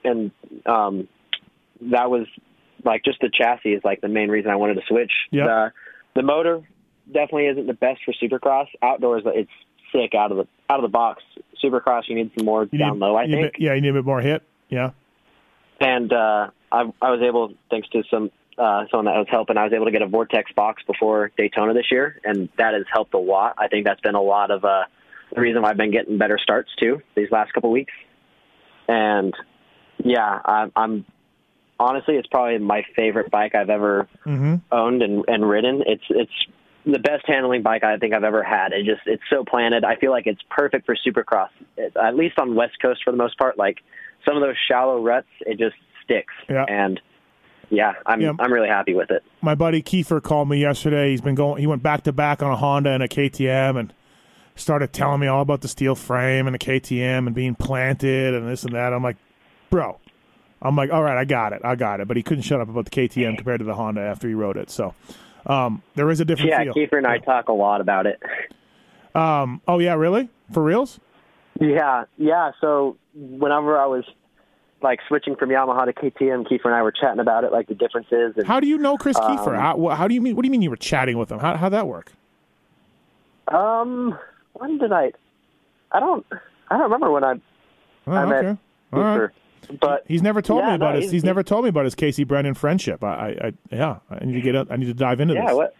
and um, that was like just the chassis is like the main reason I wanted to switch. Yep. The the motor definitely isn't the best for Supercross. Outdoors, it's sick out of the out of the box. Supercross, you need some more You down low. I need think bit- yeah, you need a bit more hit. Yeah. and uh, I, I was able, thanks to some uh, someone that was helping, I was able to get a Vortex box before Daytona this year, and that has helped a lot. I think that's been a lot of uh, the reason why I've been getting better starts too these last couple weeks. And yeah, I'm, I'm honestly, it's probably my favorite bike I've ever Mm-hmm. owned and, and ridden. It's it's the best handling bike I think I've ever had. It just it's so planted. I feel like it's perfect for Supercross, it, at least on West Coast for the most part. Like some of those shallow ruts, it just sticks. Yeah. And yeah, I'm Yeah. I'm really happy with it. My buddy Kiefer called me yesterday. He's been going. He went back to back on a Honda and a KTM, and started telling me all about the steel frame and the KTM and being planted and this and that. I'm like, bro. I'm like, all right, I got it, I got it. But he couldn't shut up about the KTM compared to the Honda after he rode it. So um, there is a different Yeah, feel. Kiefer and I talk a lot about it. Um, oh yeah, really? For reals? Yeah, yeah. So whenever I was like switching from Yamaha to KTM, Kiefer and I were chatting about it, like the differences. And How do you know Chris Um, Kiefer? How, how do you mean? What do you mean you were chatting with him? How how'd that work? um, when did I? I don't. I don't remember when I Oh, I met okay. Right. But He's never told Yeah, me about no, his. he's- He's, never told me about his Casey Brennan friendship. I, I, I yeah. I need to get. up- I need to dive into yeah, this. what?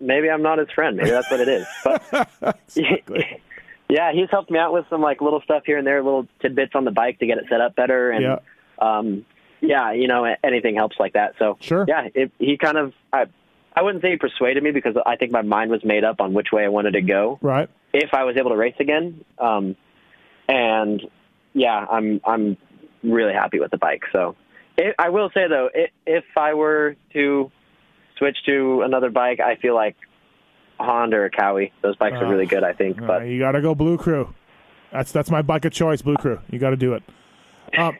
Maybe I'm not his friend. Maybe that's what it is. But Exactly. yeah, he's helped me out with some like little stuff here and there, little tidbits on the bike to get it set up better, and Yeah. um, yeah, you know, anything helps like that. So Sure. yeah, it, he kind of I, I wouldn't say he persuaded me because I think my mind was made up on which way I wanted to go Right. If I was able to race again. Um, and yeah, I'm I'm really happy with the bike. So it, I will say though, i if I were to switch to another bike, I feel like Honda or Kawi. Those bikes Oh. are really good, I think. Uh, But you got to go Blue Crew. That's that's my bike of choice. Blue Crew. You got to do it. Uh,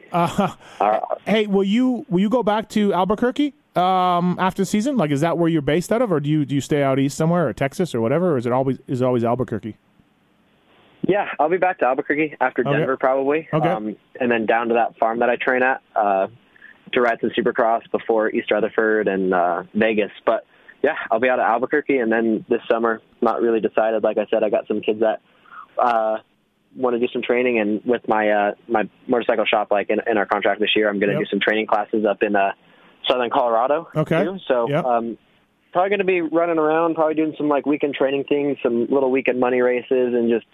uh, hey, will you will you go back to Albuquerque um, after the season? Like, is that where you're based out of, or do you do you stay out east somewhere, or Texas, or whatever, or is it always is it always Albuquerque? Yeah, I'll be back to Albuquerque after Okay. Denver probably, Okay. um, and then down to that farm that I train at uh, to ride some Supercross before East Rutherford and uh, Vegas. But yeah, I'll be out of Albuquerque, and then this summer, not really decided. Like I said, I got some kids that uh, want to do some training, and with my uh, my motorcycle shop, like in, in our contract this year, I'm going to Yep. do some training classes up in uh, Southern Colorado. Okay. Too. So. Yep. Um, Probably going to be running around, probably doing some like weekend training things, some little weekend money races, and just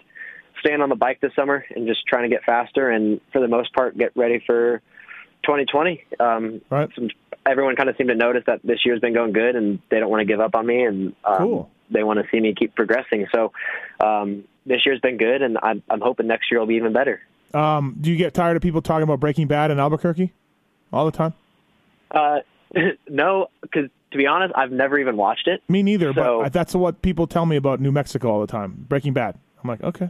staying on the bike this summer and just trying to get faster and for the most part get ready for 2020. Um, Right. some, everyone kind of seemed to notice that this year's been going good and they don't want to give up on me and um, Cool. they want to see me keep progressing. So um, this year's been good and I'm, I'm hoping next year will be even better. Um, do you get tired of people talking about Breaking Bad in Albuquerque all the time? Uh, no, because to be honest, I've never even watched it. Me neither, So- but that's what people tell me about New Mexico all the time. Breaking Bad. I'm like, okay.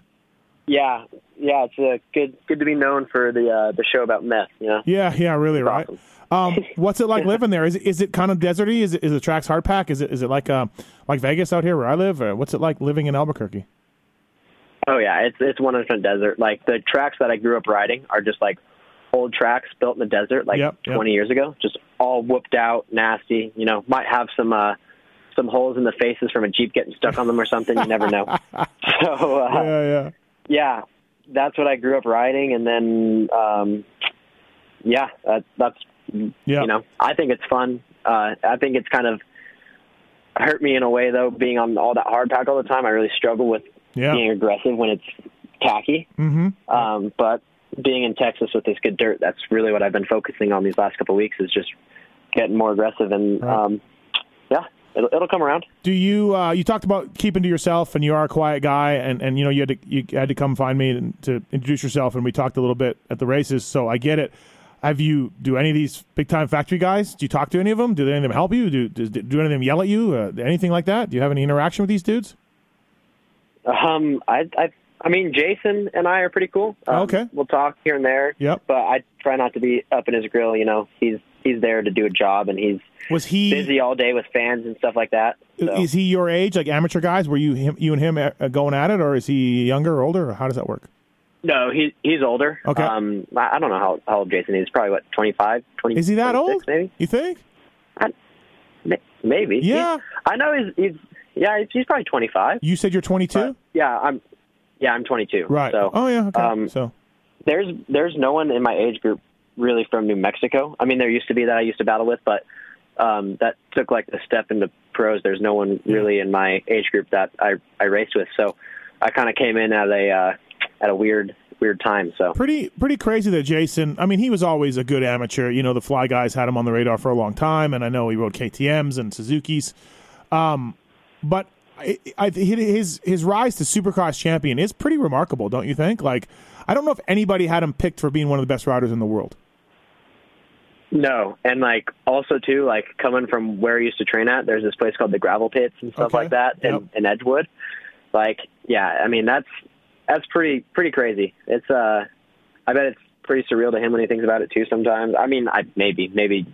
Yeah, yeah, it's uh, good good to be known for the uh, the show about meth. You know. Yeah, yeah, really, right? awesome. Um, what's it like living there? Is it, is it kind of deserty? Is it is the tracks hard pack? Is it is it like uh like Vegas out here where I live? Or what's it like living in Albuquerque? Oh yeah, it's it's one hundred percent desert. Like the tracks that I grew up riding are just like old tracks built in the desert, like Yep, yep. twenty years ago. Just all whooped out, nasty. You know, might have some uh some holes in the faces from a jeep getting stuck on them or something. You never know. so uh, Yeah, yeah. yeah, that's what I grew up riding, and then um, yeah, that, that's Yeah. you know, I think it's fun. Uh, I think it's kind of hurt me in a way though, being on all that hard pack all the time. I really struggle with Yeah. being aggressive when it's tacky. Mm-hmm. Um, but being in Texas with this good dirt, that's really what I've been focusing on these last couple of weeks is just getting more aggressive and Right. um, yeah, it'll, it'll come around. Do you uh, you talked about keeping to yourself and you are a quiet guy and, and you know you had to you had to come find me and to introduce yourself and we talked a little bit at the races so I get it. Have you do any of these big time factory guys? Do you talk to any of them? Do any of them help you? Do do, do any of them yell at you? Uh, anything like that? Do you have any interaction with these dudes? Um, I, I, I mean, Jason and I are pretty cool. Um, Okay. we'll talk here and there. Yep. But I try not to be up in his grill. You know, he's he's there to do a job, and he's Was he busy all day with fans and stuff like that. So. is he your age like amateur guys? Were you him, you and him uh, going at it or is he younger or older or how does that work? No, he he's older. Okay. Um, I I don't know how, how old Jason is. He's probably what 25, 20, Is he that old? Maybe. You think? Ma- Maybe. Yeah. He's- I know he's he's yeah he's, he's probably twenty five. You said you're 22? Yeah, I'm. Yeah, I'm 22. Right. So oh yeah, okay. um, so there's there's no one in my age group really from New Mexico. I mean, there used to be that I used to battle with, but um, that took like the step into pros. There's no one really in my age group that I I raced with. So I kind of came in at a uh, at a weird weird time. So pretty pretty crazy that Jason. I mean, he was always a good amateur. You know, the Fly guys had him on the radar for a long time, and I know he rode KTM's and Suzuki's. Um, but I, I, his his rise to Supercross champion is pretty remarkable, don't you think? Like, I don't know if anybody had him picked for being one of the best riders in the world. no, and like also too like coming from where I used to train at, there's this place called the Gravel Pits and stuff Okay. like that in, Yep. in Edgewood. Like yeah, I mean that's that's pretty pretty crazy. It's uh, I bet it's pretty surreal to him when he thinks about it too. Sometimes I mean I maybe maybe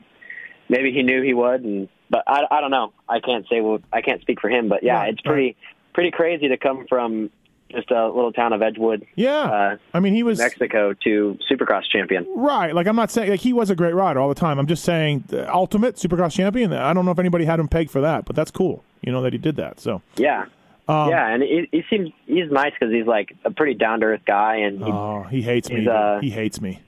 maybe he knew he would, and but I, I don't know. I can't say well, I can't speak for him, but yeah, Right, it's pretty pretty crazy to come from just a little town of Edgewood, Yeah, uh, I mean, he was Mexico, to Supercross champion. right. Like, I'm not saying like he was a great rider all the time. I'm just saying the ultimate Supercross champion. I don't know if anybody had him pegged for that, but that's cool. You know that he did that. So Yeah, um, yeah, and he, he seems he's nice because he's like a pretty down to earth guy, and he, Oh, he hates me. Uh, he hates me.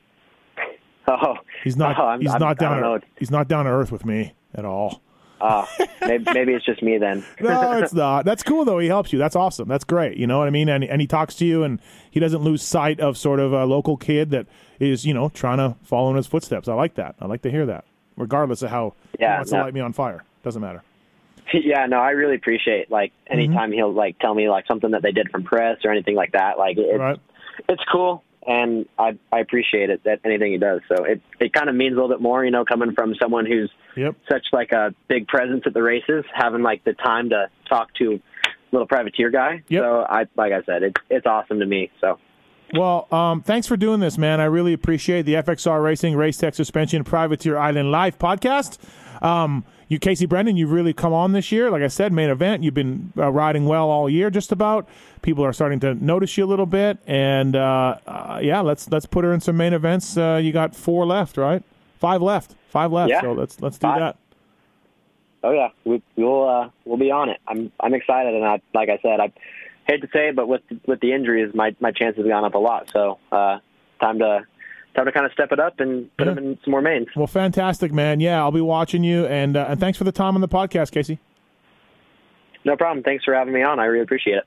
oh, He's not. Oh, I'm- he's I'm- not I down. To, he's not down to earth with me at all. Oh, maybe, maybe it's just me then. No, it's not. That's cool though. He helps you. That's awesome. That's great. You know what I mean? And and he talks to you, and he doesn't lose sight of sort of a local kid that is you know trying to follow in his footsteps. I like that. I like to hear that, regardless of how he Yeah, wants to light me on fire. Doesn't matter. yeah, no, I really appreciate like anytime Mm-hmm. he'll like tell me like something that they did from press or anything like that. Like it's Right. it's cool, and I I appreciate it that anything he does. So it it kind of means a little bit more, you know, coming from someone who's Yep. such like a big presence at the races, having like the time to talk to a little privateer guy. Yep. So I like I said, it's it's awesome to me. So Well, um, thanks for doing this, man. I really appreciate the FXR Racing Race Tech Suspension Privateer Island Live podcast. Um, you, Casey Brennan, you've really come on this year. Like I said, main event. You've been uh, riding well all year, just about. People are starting to notice you a little bit, and uh, uh, yeah, let's let's put her in some main events. Uh, you got four left, right? Five left. Five left. Yeah. So let's let's do Five. that. Oh yeah, we, we'll uh, we'll be on it. I'm I'm excited, and I like I said, I hate to say it, but with with the injuries, my my chances have gone up a lot. So uh, time to time to kind of step it up and put Yeah. them in some more mains. Well, fantastic, man. Yeah, I'll be watching you, and uh, and thanks for the time on the podcast, Casey. No problem. Thanks for having me on. I really appreciate it.